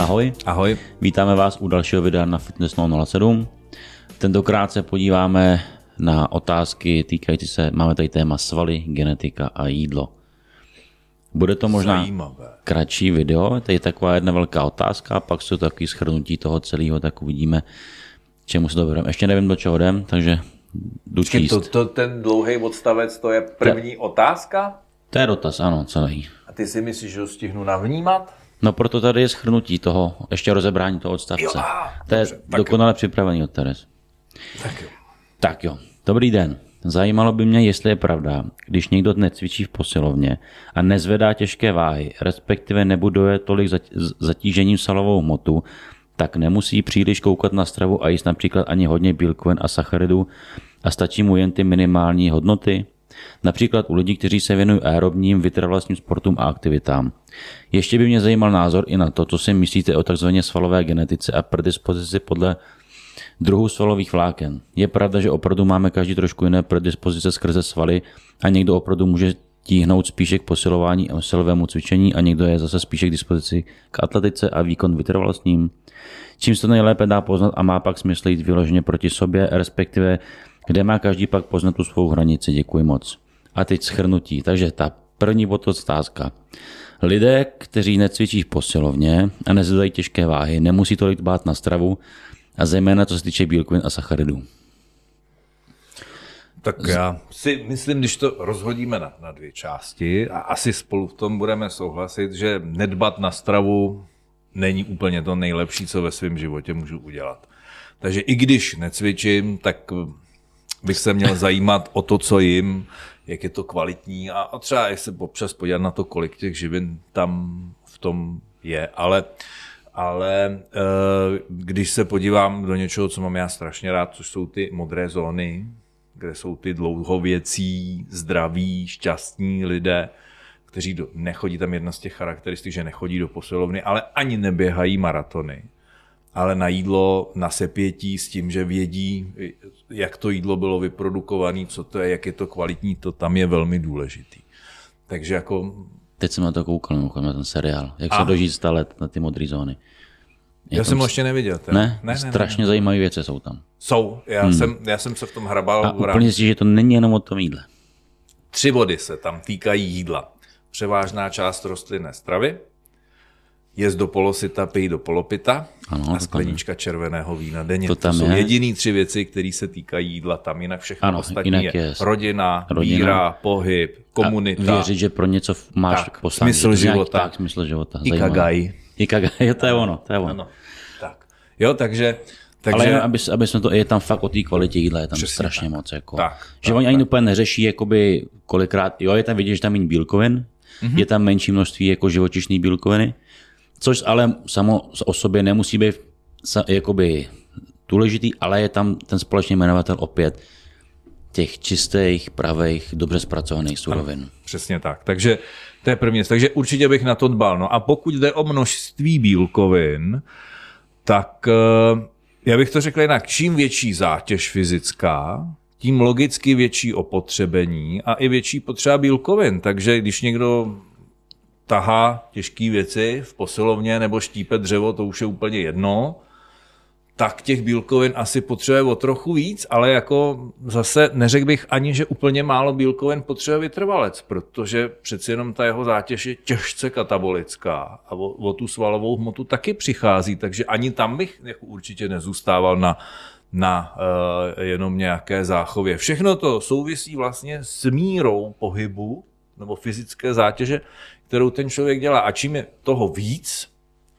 Ahoj. Ahoj. Vítáme vás u dalšího videa na Fitness 007. Tentokrát se podíváme na otázky týkající se, máme tady téma svaly, genetika a jídlo. Bude to možná Zajímavé. kratší video, tady je taková jedna velká otázka, pak jsou takový schrnutí toho celého, tak uvidíme, čemu se to bereme. Ještě nevím, do čeho jdem, takže jdu číst. to, to, ten dlouhý odstavec, to je první otázka? To je dotaz, ano, celý. A ty si myslíš, že ho stihnu navnímat? No proto tady je schrnutí toho, ještě rozebrání toho odstavce. Jo, a, to je dobře, dokonale připravený od Teres. Tak jo. Tak jo, dobrý den. Zajímalo by mě, jestli je pravda, když někdo necvičí v posilovně a nezvedá těžké váhy, respektive nebuduje tolik zatížením salovou hmotu, tak nemusí příliš koukat na stravu a jíst například ani hodně bílkovin a sacharidů a stačí mu jen ty minimální hodnoty? Například u lidí, kteří se věnují aerobním, vytrvalostním sportům a aktivitám. Ještě by mě zajímal názor i na to, co si myslíte o takzvané svalové genetice a predispozici podle druhů svalových vláken. Je pravda, že opravdu máme každý trošku jiné predispozice skrze svaly a někdo opravdu může tíhnout spíše k posilování a silovému cvičení a někdo je zase spíše k dispozici k atletice a výkon vytrvalostním. Čím se to nejlépe dá poznat a má pak smysl jít vyloženě proti sobě, respektive kde má každý pak poznat tu svou hranici. Děkuji moc. A teď schrnutí. Takže ta první otázka. Lidé, kteří necvičí v posilovně a nezvedají těžké váhy, nemusí tolik dbát na stravu, a zejména co se týče bílkovin a sacharidů. Tak já si myslím, když to rozhodíme na, na dvě části a asi spolu v tom budeme souhlasit, že nedbat na stravu není úplně to nejlepší, co ve svém životě můžu udělat. Takže i když necvičím, tak bych se měl zajímat o to, co jim, jak je to kvalitní a, a třeba jak se občas podívat na to, kolik těch živin tam v tom je. Ale, ale eh, když se podívám do něčeho, co mám já strašně rád, což jsou ty modré zóny, kde jsou ty dlouhověcí, zdraví, šťastní lidé, kteří do, nechodí tam jedna z těch charakteristik, že nechodí do posilovny, ale ani neběhají maratony ale na jídlo, na sepětí s tím, že vědí, jak to jídlo bylo vyprodukované, co to je, jak je to kvalitní, to tam je velmi důležitý. Takže jako... Teď jsem na to koukal, mimochodem, na ten seriál. Jak se dožít 100 let na ty modré zóny. Je Já jsem ho ještě neviděl. Ten. Ne, ne, strašně zajímavé věci jsou tam. Jsou. Já, hmm. jsem, já jsem se v tom hrabal. A úplně si, že to není jenom o tom jídle. Tři body se tam týkají jídla. Převážná část rostlinné stravy, jezd do polosita, pij do polopita Ano, to a tam sklenička červeného vína denně. To To, tam jsou je. jediný tři věci, které se týkají jídla tam, jinak všechno Ano, ostatní jinak je, je rodina, rodina. víra, pohyb, komunita. A věřit, že pro něco máš Tak, poslání. smysl života. Tak, smysl života. zajímavé. Ikagai. Ikagai, to je ono, to je ono. Ano. Tak. Jo, takže, takže Ale aby, aby jsme to, je tam fakt o té kvalitě jídla, je tam Přesně strašně tak. moc. Jako. Tak, že oni ani úplně neřeší, jakoby kolikrát, jo, je tam vidět, že tam méně bílkovin, Mhm. mm-hmm. je tam menší množství jako živočišné bílkoviny, což ale samo o sobě nemusí být jakoby důležitý, ale je tam ten společný jmenovatel opět těch čistých, pravých, dobře zpracovaných surovin. Přesně tak. Takže to je první věc. Takže určitě bych na to dbal. No a pokud jde o množství bílkovin, tak eh, já bych to řekl jinak. Čím větší zátěž fyzická, tím logicky větší opotřebení a i větší potřeba bílkovin. Takže když někdo tahá těžké věci v posilovně nebo štípe dřevo, to už je úplně jedno, tak těch bílkovin asi potřebuje o trochu víc, ale jako zase neřekl bych ani, že úplně málo bílkovin potřebuje vytrvalec, protože přeci jenom ta jeho zátěž je těžce katabolická a o, o tu svalovou hmotu taky přichází, takže ani tam bych jako určitě nezůstával na, na uh, jenom nějaké záchově. Všechno to souvisí vlastně s mírou pohybu nebo fyzické zátěže, kterou ten člověk dělá. A čím je toho víc,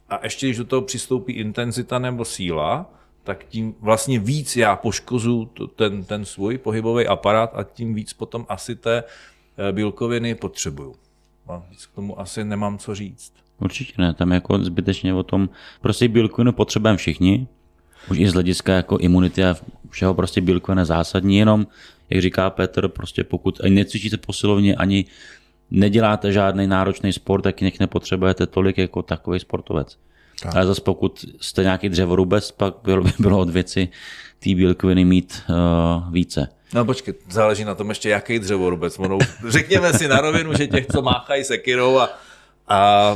a ještě když do toho přistoupí intenzita nebo síla, tak tím vlastně víc já poškozu ten, ten svůj pohybový aparát a tím víc potom asi té eh, bílkoviny potřebuju. A víc k tomu asi nemám co říct. Určitě ne, tam jako zbytečně o tom, prostě bílkovinu potřebujeme všichni, už i z hlediska jako imunity a všeho prostě bílkovina zásadní, jenom, jak říká Petr, prostě pokud ani necvičíte posilovně, ani neděláte žádný náročný sport, tak nech nepotřebujete tolik jako takový sportovec. Tak. Ale zase pokud jste nějaký dřevorubec, pak bylo by bylo od věci té bílkoviny mít uh, více. No počkej, záleží na tom ještě, jaký dřevorubec. Ono, řekněme si na rovinu, že těch, co máchají sekirou a, a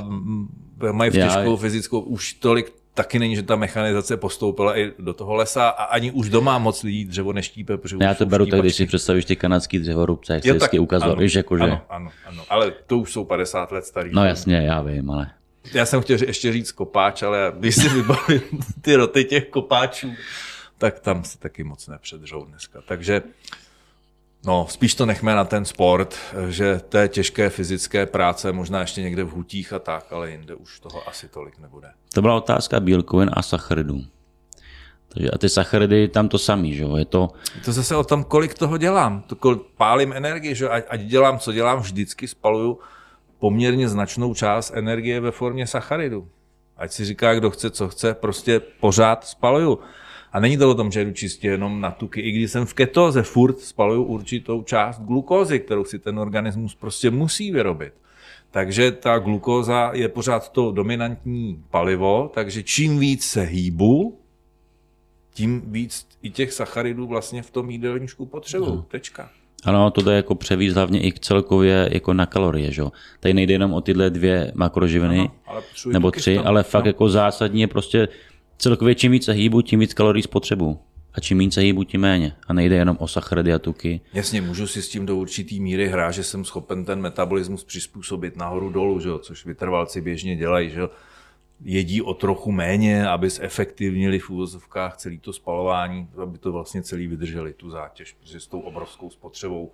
mají v Já- těžkou fyzickou, už tolik taky není, že ta mechanizace postoupila i do toho lesa a ani už doma moc lidí dřevo neštípe, protože Já to beru tak, když si představíš ty kanadský dřevorubce, jak se Jo, vždycky ukazoval, ano, víš, jakože, Ano, ano, ano, ale to už jsou 50 let starý. no jasně, já vím, ale Já jsem chtěl ještě říct kopáč, ale když si vybavím ty roty těch kopáčů, tak tam se taky moc nepředřou dneska. Takže no, spíš to nechme na ten sport, že té těžké fyzické práce, možná ještě někde v hutích a tak, ale jinde už toho asi tolik nebude. to byla otázka bílkovin a sacharidů. Takže a ty sacharidy tam to samý, že jo, je to, Je to zase o tom, kolik toho dělám. To kolik pálím energii, že ať, ať dělám, co dělám, vždycky spaluju poměrně značnou část energie ve formě sacharidu. Ať si říká, kdo chce, co chce, prostě pořád spaluju. A není to o tom, že jdu čistě jenom na tuky. I když jsem v ketóze, furt spaluju určitou část glukózy, kterou si ten organismus prostě musí vyrobit. Takže ta glukóza je pořád to dominantní palivo, takže čím víc se hýbu, tím víc i těch sacharidů vlastně v tom jídelníčku potřebuju. Tečka. ano, to jde jako převíz hlavně i celkově jako na kalorie, že jo. Tady nejde jenom o tyhle dvě makroživiny, Ano, nebo tři, ale fakt No. jako zásadní je prostě celkově čím více hýbu, tím víc kalorií spotřebu. A čím méně se hýbu, tím méně. A nejde jenom o sacharidy a tuky. Jasně, můžu si s tím do určitý míry hrát, že jsem schopen ten metabolismus přizpůsobit nahoru dolů, že jo? což vytrvalci běžně dělají, že jo? jedí o trochu méně, aby zefektivnili v úvozovkách celý to spalování, aby to vlastně celý vydrželi, tu zátěž, protože s tou obrovskou spotřebou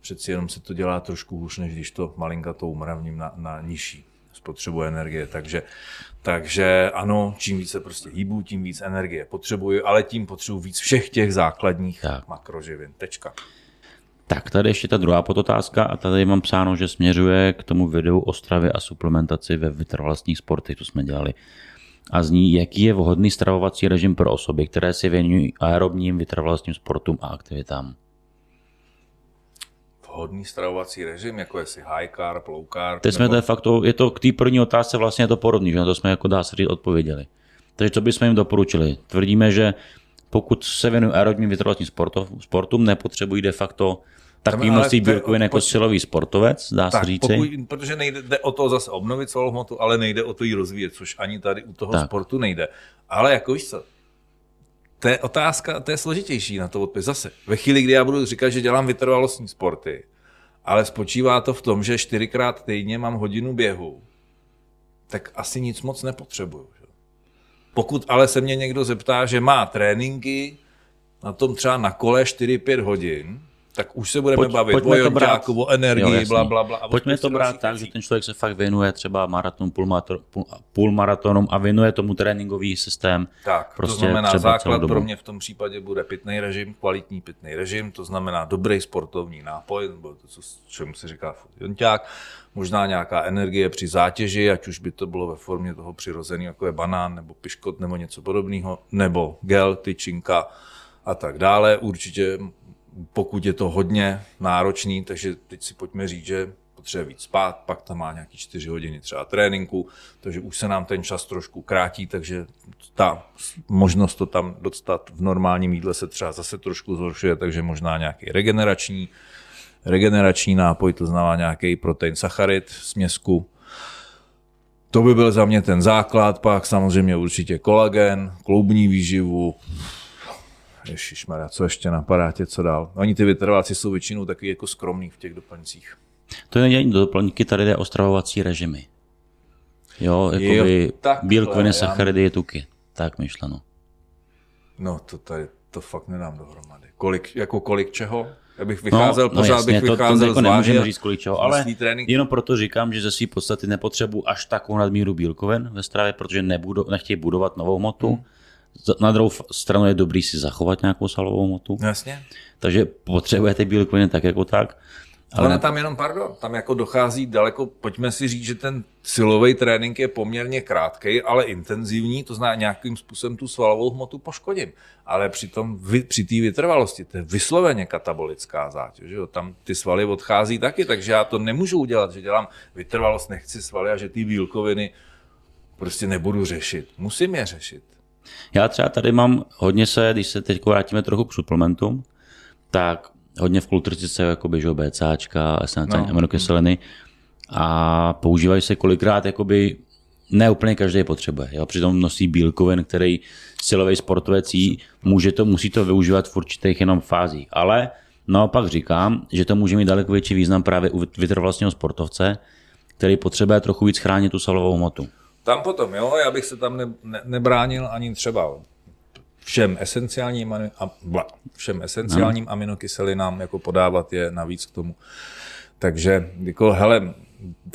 přeci jenom se to dělá trošku hůř, než když to malinkatou mravním na, na nižší spotřebu energie. Takže, takže ano, čím více prostě hýbu, tím víc energie potřebuji, ale tím potřebuji víc všech těch základních Tak. makroživin. Tečka. Tak tady ještě ta druhá podotázka a tady mám psáno, že směřuje k tomu videu o stravě a suplementaci ve vytrvalostních sportech, to jsme dělali. A zní, jaký je vhodný stravovací režim pro osoby, které si věnují aerobním vytrvalostním sportům a aktivitám. Vhodný stravovací režim, jako jestli high carb, low carb. Teď jsme de facto, je to k té první otázce vlastně je to podobný, že na to jsme jako dá se říct odpověděli. Takže co bychom jim doporučili? Tvrdíme, že pokud se věnují aerobním vytrvalostním sportům, nepotřebují de facto takový množství to bílkovin jako silový sportovec, dá se tak, říci. pokud, protože nejde, jde o to zase obnovit svalovou hmotu, ale nejde o to ji rozvíjet, což ani tady u toho tak. sportu nejde. Ale jako víš co, to je otázka, to je složitější na to odpověď. Zase, ve chvíli, kdy já budu říkat, že dělám vytrvalostní sporty, ale spočívá to v tom, že čtyřikrát týdně mám hodinu běhu, tak asi nic moc nepotřebuju. Že? Pokud ale se mě někdo zeptá, že má tréninky na tom třeba na kole 4-5 hodin, tak už se budeme Pojď- bavit pojďme o jonťáku, o energii, jasný. bla, bla, bla. a Pojďme to brát tak, že ten člověk se fakt věnuje třeba maraton, půlmaraton, půl, půlmaratonům a věnuje tomu tréninkový systém. Tak, prostě to znamená, třeba základ pro mě v tom případě bude pitný režim, kvalitní pitný režim, to znamená dobrý sportovní nápoj, nebo to, co, čemu se říká jonťák, možná nějaká energie při zátěži, ať už by to bylo ve formě toho přirozeného, jako je banán, nebo piškot, nebo něco podobného, nebo gel, tyčinka a tak dále. Určitě, pokud je to hodně náročný, takže teď si pojďme říct, že potřebuje víc spát, pak tam má nějaký 4 hodiny třeba tréninku, takže už se nám ten čas trošku krátí, takže ta možnost to tam dostat v normálním jídle se třeba zase trošku zhoršuje, takže možná nějaký regenerační, regenerační nápoj, to znamená nějaký protein, sacharid, směsku. To by byl za mě ten základ, pak samozřejmě určitě kolagen, kloubní výživu, Ježišmarja, co ještě napadá tě, co dál? Oni ty vytrváci jsou většinou takový jako skromný v těch doplňcích. To není ani do doplňky, tady jde o stravovací režimy. Jo, Jo, takhle, bílkoviny, já- sacharidy, tuky. Tak myšleno. No to tady, to fakt nedám dohromady. Kolik, jako kolik čeho? Já bych vycházel, no, pořád jasně, bych to, to vycházel jako nemůžeme říct kolik čeho, ale trénink. jenom proto říkám, že ze své podstaty nepotřebuji až takovou nadmíru bílkovin ve stravě, protože nebudu, nechtějí budovat novou hmotu. Hmm. Na druhou stranu je dobrý si zachovat nějakou salovou hmotu, No, Jasně. takže potřebujete bílkoviny tak jako tak. Ale Ale ne, tam jenom, pardon, tam jako dochází daleko, pojďme si říct, že ten silový trénink je poměrně krátký, ale intenzivní, to znamená nějakým způsobem tu svalovou hmotu poškodím. Ale při tom, vy- při té vytrvalosti, to je vysloveně katabolická zátěž, že jo? tam ty svaly odchází taky, takže já to nemůžu udělat, že dělám vytrvalost, nechci svaly a že ty bílkoviny prostě nebudu řešit. Musím je řešit. Já třeba tady mám hodně se, když se teď vrátíme trochu k suplementům, tak hodně v kulturistice jakoby, že jo, BCAčka, esenciální No. no. aminokyseliny a používají se kolikrát jakoby ne úplně každý potřebuje. Jo? Přitom množství bílkovin, který silový sportovec jí, může to, musí to využívat v určitých jenom fázích. Ale naopak říkám, že to může mít daleko větší význam právě u vytrvalostního sportovce, který potřebuje trochu víc chránit tu salovou hmotu. Tam potom, jo, já bych se tam ne, ne, nebránil ani třeba všem esenciálním, a, bla, všem esenciálním no. aminokyselinám jako podávat je navíc k tomu. Takže jako, hele,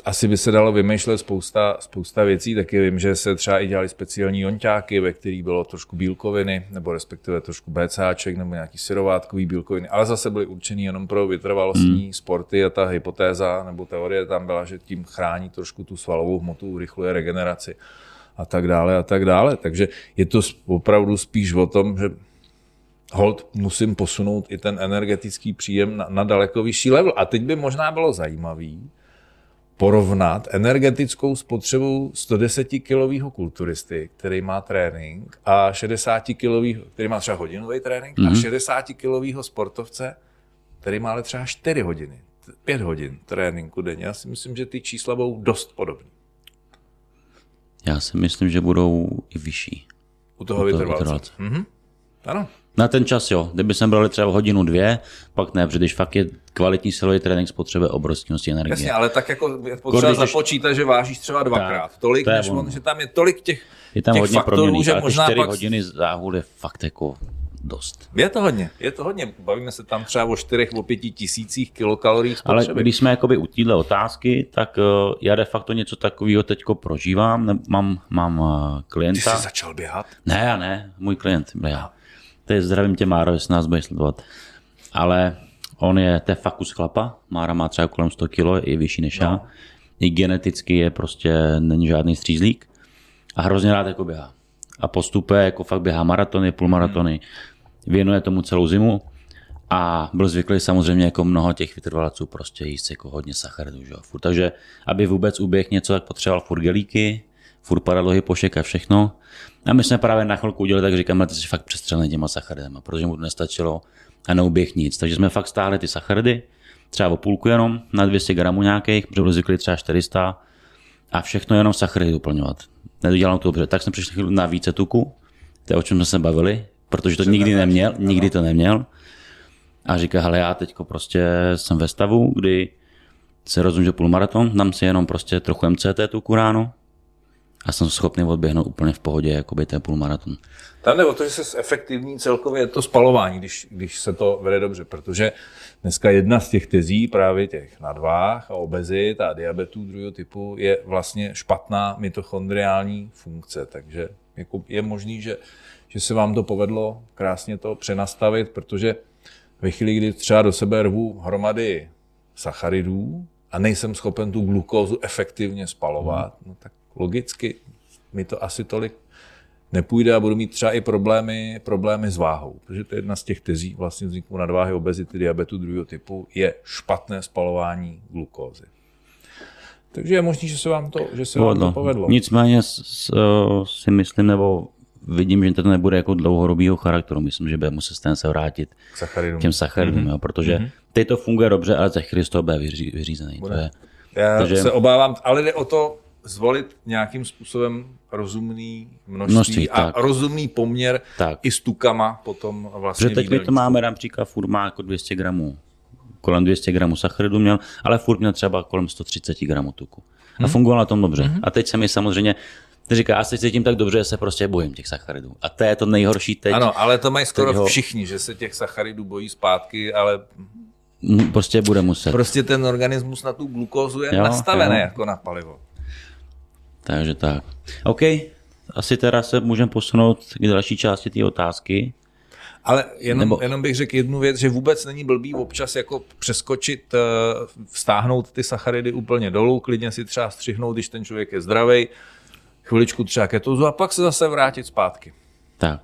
asi by se dalo vymýšlet spousta, spousta věcí, taky vím, že se třeba i dělali speciální jonťáky, ve kterých bylo trošku bílkoviny, nebo respektive trošku BCáček, nebo nějaký syrovátkový bílkoviny, ale zase byly určený jenom pro vytrvalostní hmm. sporty a ta hypotéza nebo teorie tam byla, že tím chrání trošku tu svalovou hmotu, urychluje regeneraci a tak dále a tak dále. Takže je to opravdu spíš o tom, že hold musím posunout i ten energetický příjem na, na daleko vyšší level. A teď by možná bylo zajímavý porovnat energetickou spotřebu 110-kilového kulturisty, který má trénink, a 60-kilového, který má třeba hodinový trénink, mm-hmm. a 60-kilového mhm. sportovce, který má ale třeba 4 hodiny, 5 hodin tréninku denně. Já si myslím, že ty čísla budou dost podobné. Já si myslím, že budou i vyšší. U toho, toho vytrvalce. Mm-hmm. Ano. Na ten čas jo. Kdyby jsem bral třeba hodinu, dvě, pak ne, protože když fakt je kvalitní silový trénink, spotřebuje obrovské množství energie. Jasně, ale tak jako je potřeba když... započítat, že vážíš třeba dvakrát. Tak, tolik, to než on, že tam je tolik těch, je tam těch hodně faktorů, proměný, že možná 4 pak... hodiny záhul je fakt jako dost. Je to hodně, je to hodně. Bavíme se tam třeba o 4, o 5 tisících kilokalorií spotřeby. Ale když jsme jakoby u téhle otázky, tak uh, já de facto něco takového teď prožívám. Mám, mám uh, klienta. Ty jsi začal běhat? Ne, já ne, můj klient běhá. To je zdravím tě, Máro, jestli nás bude sledovat. Ale on je, to je fakus chlapa, Mára má třeba kolem 100 kg, je vyšší než no. já. I geneticky je prostě, není žádný střízlík. A hrozně rád jako běhá. A postupuje, jako fakt běhá maratony, půlmaratony. Hmm věnuje tomu celou zimu a byl zvyklý samozřejmě jako mnoho těch vytrvalců prostě jíst jako hodně sacharidů. Že? Furt. Takže aby vůbec uběh něco, tak potřeboval furt gelíky, furt paralohy, pošek a všechno. A my jsme právě na chvilku udělali, tak říkáme, ty jsi fakt přestřelený těma sacharidama, protože mu to nestačilo a neuběh nic. Takže jsme fakt stáhli ty sacharidy, třeba o půlku jenom, na 200 gramů nějakých, protože byli třeba 400 a všechno jenom sacharidy uplňovat. Nedodělám to dobře. Tak jsme přišli na více tuku, to je o čem jsme se bavili, protože to nikdy neměl, nikdy to neměl. A říká, hele, já teď prostě jsem ve stavu, kdy se rozumím, že půlmaraton, dám si jenom prostě trochu MCT tu kuránu a jsem schopný odběhnout úplně v pohodě, jako by ten půlmaraton. Tam jde o to, že se efektivní celkově to spalování, když, když se to vede dobře, protože dneska jedna z těch tezí právě těch nadváh a obezit a diabetů druhého typu je vlastně špatná mitochondriální funkce, takže jako je možný, že že se vám to povedlo krásně to přenastavit, protože ve chvíli, kdy třeba do sebe rvu hromady sacharidů a nejsem schopen tu glukózu efektivně spalovat, hmm. no tak logicky mi to asi tolik nepůjde a budu mít třeba i problémy, problémy s váhou, protože to je jedna z těch tezí vlastně vzniku nadváhy, obezity, diabetu druhého typu, je špatné spalování glukózy. Takže je možné, že se vám to, že se vám to povedlo. Nicméně si myslím, nebo vidím, že to nebude jako dlouhodobého charakteru. Myslím, že bude muset ten se vrátit sacharidům. těm sacharidům, mm-hmm. jo, protože mm-hmm. teď to funguje dobře, ale za chvíli z toho bude vyří, vyřízený. Bude. To je, Já takže... se obávám, ale jde o to zvolit nějakým způsobem rozumný množství, množství a tak. rozumný poměr tak. i s tukama potom vlastně. Protože teď my to máme například furt má jako 200 gramů kolem 200 gramů sacharidu měl, ale furt měl třeba kolem 130 gramů tuku. A hmm. fungovalo na tom dobře. Hmm. A teď se mi samozřejmě ty říká, já se cítím tak dobře, že se prostě bojím těch sacharidů. A to je to nejhorší teď. Ano, ale to mají skoro ho... všichni, že se těch sacharidů bojí zpátky, ale prostě bude muset. Prostě ten organismus na tu glukózu je jo, nastavený jo. jako na palivo. Takže tak. OK, asi teda se můžeme posunout k další části té otázky. Ale jenom, Nebo... jenom bych řekl jednu věc, že vůbec není blbý občas jako přeskočit, vstáhnout ty sacharidy úplně dolů, klidně si třeba střihnout, když ten člověk je zdravý, chviličku třeba ketozu a pak se zase vrátit zpátky. Tak.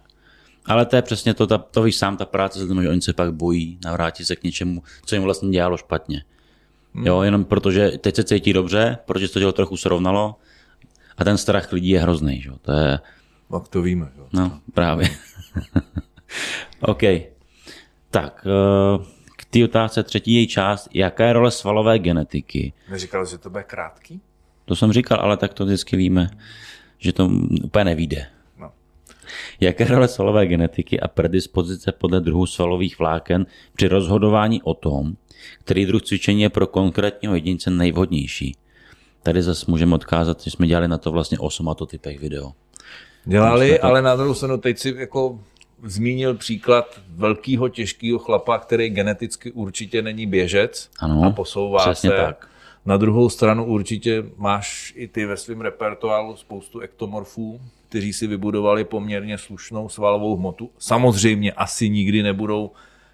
Ale to je přesně to, ta, to víš sám, ta práce, že oni se pak bojí navrátit se k něčemu, co jim vlastně dělalo špatně. Hmm. Jo, jenom protože teď se cítí dobře, protože se to dělo trochu srovnalo a ten strach lidí je hrozný, že? to je... Tak to víme. Jo. No, právě. OK. Tak, eh, k té otázce třetí její část. Jaká je role svalové genetiky? Neříkal, že to bude krátký? to jsem říkal, ale tak to vždycky víme, že to úplně nevíde. No. Jaké role svalové genetiky a predispozice podle druhu svalových vláken při rozhodování o tom, který druh cvičení je pro konkrétního jedince nejvhodnější? Tady zase můžeme odkázat, že jsme dělali na to vlastně o somatotypech video. Dělali, ale na druhou stranu teď si jako zmínil příklad velkého těžkého chlapa, který geneticky určitě není běžec Ano, a posouvá se. tak. Na druhou stranu určitě máš i ty ve svém repertoáru spoustu ektomorfů, kteří si vybudovali poměrně slušnou svalovou hmotu. Samozřejmě asi nikdy nebudou,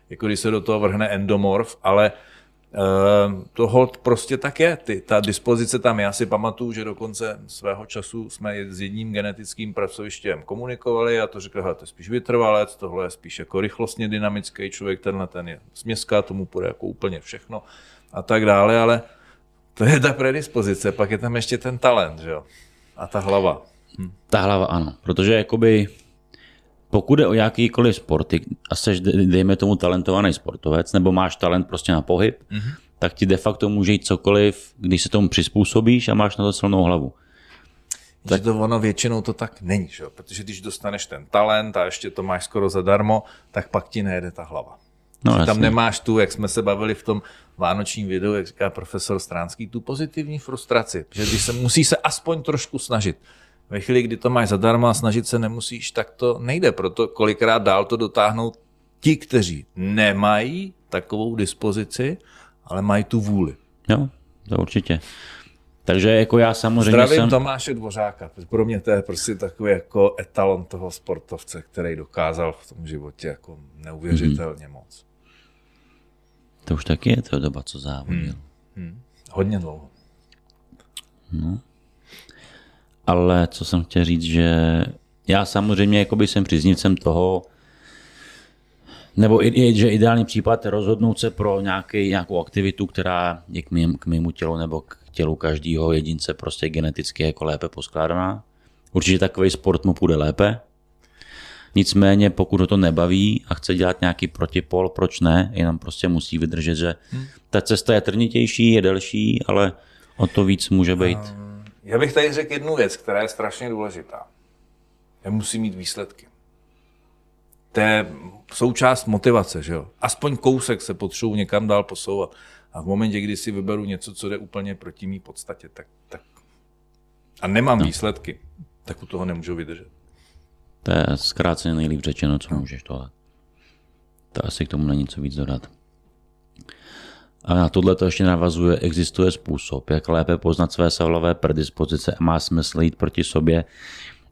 jako když se do toho vrhne endomorf, ale Uh, to hold prostě tak je. Ty, ta dispozice tam, já si pamatuju, že dokonce svého času jsme s jedním genetickým pracovištěm komunikovali a to řekl, to je spíš vytrvalec, tohle je spíš jako rychlostně dynamický člověk, tenhle ten je směská, tomu půjde jako úplně všechno a tak dále, ale to je ta predispozice, pak je tam ještě ten talent, že jo? A ta hlava. Ta hlava ano, protože jakoby pokud je o jakýkoliv sporty a jsi, dejme tomu, talentovaný sportovec, nebo máš talent prostě na pohyb, mm-hmm. tak ti de facto může jít cokoliv, když se tomu přizpůsobíš a máš na to silnou hlavu. Tak to ono většinou to tak není, že protože když dostaneš ten talent a ještě to máš skoro zadarmo, tak pak ti nejede ta hlava. No, Že jasně. tam nemáš tu, jak jsme se bavili v tom vánočním videu, jak říká profesor Stránský, tu pozitivní frustraci, že když se musí se aspoň trošku snažit. Ve chvíli, kdy to máš zadarmo a snažit se nemusíš, tak to nejde. Proto kolikrát dál to dotáhnou ti, kteří nemají takovou dispozici, ale mají tu vůli. Jo, to určitě. Takže jako já samozřejmě Zdravím jsem... Tomáše Dvořáka. Pro mě to je prostě takový jako etalon toho sportovce, který dokázal v tom životě jako neuvěřitelně moc. To už taky je to doba, co závodil. Hmm. Hodně dlouho. Ale co jsem chtěl říct, že já samozřejmě jakoby jsem příznivcem toho, nebo že ideální případ je rozhodnout se pro nějaký, nějakou aktivitu, která je k, mým, k mému tělu nebo k tělu každého jedince prostě geneticky jako lépe poskládaná. Určitě takový sport mu půjde lépe. Nicméně pokud ho to nebaví a chce dělat nějaký protipol, proč ne, jenom prostě musí vydržet, že ta cesta je trnitější, je delší, ale o to víc může být. Já bych tady řekl jednu věc, která je strašně důležitá. Já musím mít výsledky. To je součást motivace, že jo? Aspoň kousek se potřebuji někam dál posouvat. A v momentě, kdy si vyberu něco, co jde úplně proti mý podstatě, tak, tak a nemám no. výsledky, tak u toho nemůžu vydržet. To je zkráceně nejlíp řečeno, co můžeš tohle. To asi k tomu není co víc dodat. A na tohle to ještě navazuje, existuje způsob, jak lépe poznat své svalové predispozice a má smysl jít proti sobě,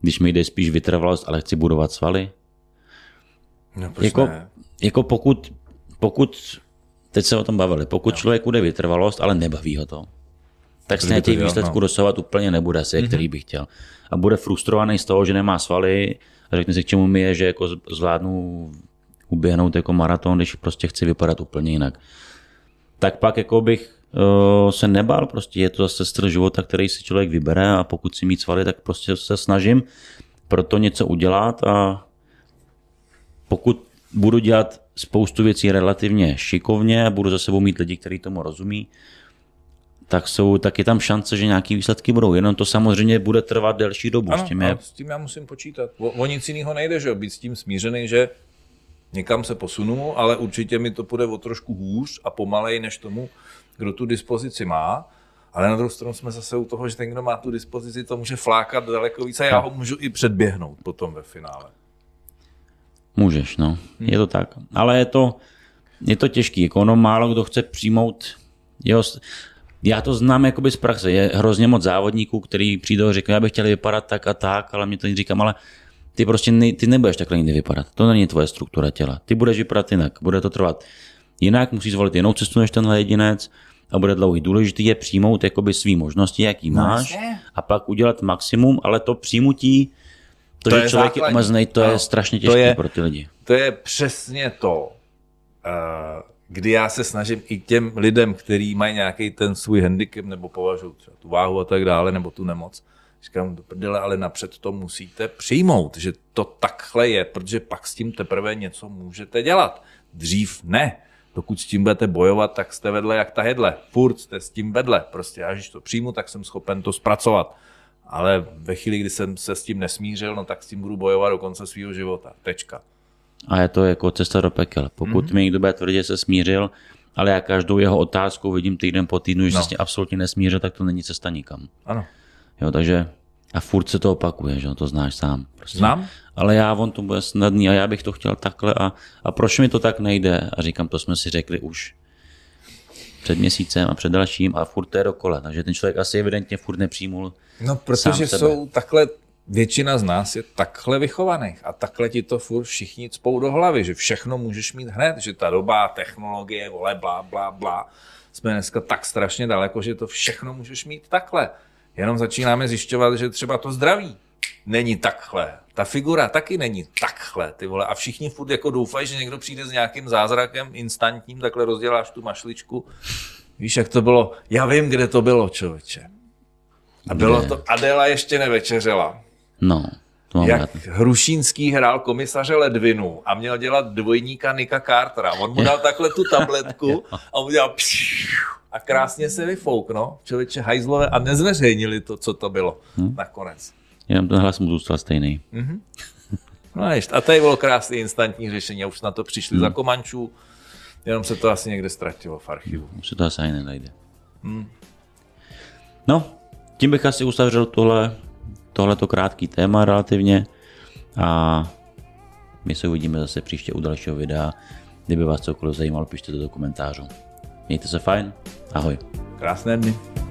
když mi jde spíš vytrvalost, ale chci budovat svaly. No, proč Jako, ne? jako pokud, pokud, teď se o tom bavili, pokud člověku jde vytrvalost, ale nebaví ho to, tak se těch dělal, výsledků no. dosahovat úplně nebude asi, mm-hmm. který by chtěl. A bude frustrovaný z toho, že nemá svaly a řekne si, k čemu mi je, že jako zvládnu uběhnout jako maraton, když prostě chci vypadat úplně jinak. Tak pak jako bych uh, se nebál, prostě je to zase styl života, který si člověk vybere a pokud si mít svaly, tak prostě se snažím pro to něco udělat a pokud budu dělat spoustu věcí relativně šikovně a budu za sebou mít lidi, kteří tomu rozumí, tak, jsou, tak je tam šance, že nějaké výsledky budou. Jenom to samozřejmě bude trvat delší dobu. Ano, s tím je, s tím já musím počítat. O, o nic jiného nejde, že? Být s tím smířený, že někam se posunu, ale určitě mi to půjde o trošku hůř a pomalej než tomu, kdo tu dispozici má. Ale na druhou stranu jsme zase u toho, že ten, kdo má tu dispozici, to může flákat daleko víc a já ho můžu i předběhnout potom ve finále. Můžeš, no. Hmm. Je to tak. Ale je to, je to těžký. Jako ono málo kdo chce přijmout jeho, já to znám jakoby z praxe. Je hrozně moc závodníků, který přijdou a říkají, já bych chtěl vypadat tak a tak, ale mě to říkám, ale ty prostě ne, ty nebudeš takhle nikdy vypadat. To není tvoje struktura těla. Ty budeš vypadat jinak. Bude to trvat jinak, musíš zvolit jinou cestu než tenhle jedinec a bude dlouhý. Důležitý je přijmout jakoby svý možnosti, jaký máš jasně. a pak udělat maximum, ale to přijmutí, to, To že je člověk je základní. omezený, to je Ano. strašně To těžké je- pro ty lidi. To je přesně to, eh, kdy já se snažím i těm lidem, kteří mají nějaký ten svůj handicap nebo považují třeba tu váhu a tak dále, nebo tu nemoc, říkám, do prdele, ale napřed to musíte přijmout, že to takhle je, protože pak s tím teprve něco můžete dělat. Dřív ne. Dokud s tím budete bojovat, tak jste vedle jak ta hedle. Furt jste s tím vedle. Prostě já, když to přijmu, tak jsem schopen to zpracovat. Ale ve chvíli, kdy jsem se s tím nesmířil, no tak s tím budu bojovat do konce svého života. Tečka. A je to jako cesta do pekel. Pokud mm-hmm. mi někdo bude tvrdit, že se smířil, ale já každou jeho otázku vidím týden po týdnu, že No. se s tím absolutně nesmířil, tak to není cesta nikam. Ano. Jo, takže a furt se to opakuje, že to znáš sám. Prostě. Znám? Ale já, on to bude snadný a já bych to chtěl takhle a, a proč mi to tak nejde? A říkám, to jsme si řekli už před měsícem a před dalším a furt to je dokola. Takže ten člověk asi evidentně furt nepřijmul No, protože jsou takhle, většina z nás je takhle vychovaných a takhle ti to furt všichni cpou do hlavy, že všechno můžeš mít hned, že ta doba, technologie, vole, blá, blá, blá. Jsme dneska tak strašně daleko, že to všechno můžeš mít takhle. Jenom začínáme zjišťovat, že třeba to zdraví není takhle. Ta figura taky není takhle, ty vole. A všichni furt jako doufají, že někdo přijde s nějakým zázrakem instantním, takhle rozděláš tu mašličku. Víš, jak to bylo? Já vím, kde to bylo, člověče. A bylo to, Adela ještě nevečeřela. No, to mám rád. Jak Hrušínský hrál komisaře Ledvinu a měl dělat dvojníka Nika Cartera. On mu dal takhle tu tabletku a on udělal a krásně se vyfouk, no. Člověče hajzlové a nezveřejnili to, co to bylo Hm. nakonec. Jenom ten hlas mu zůstal stejný. No a, tady bylo krásné instantní řešení a už na to přišli Hm. za komančů, jenom se to asi někde ztratilo v archivu. Už se to asi ani nenajde. Hm. No, tím bych asi uzavřel tohle, tohleto krátký téma relativně a my se uvidíme zase příště u dalšího videa. Kdyby vás cokoliv zajímalo, pište to do komentářů. Mějte se fajn, ahoj. Krásné dny.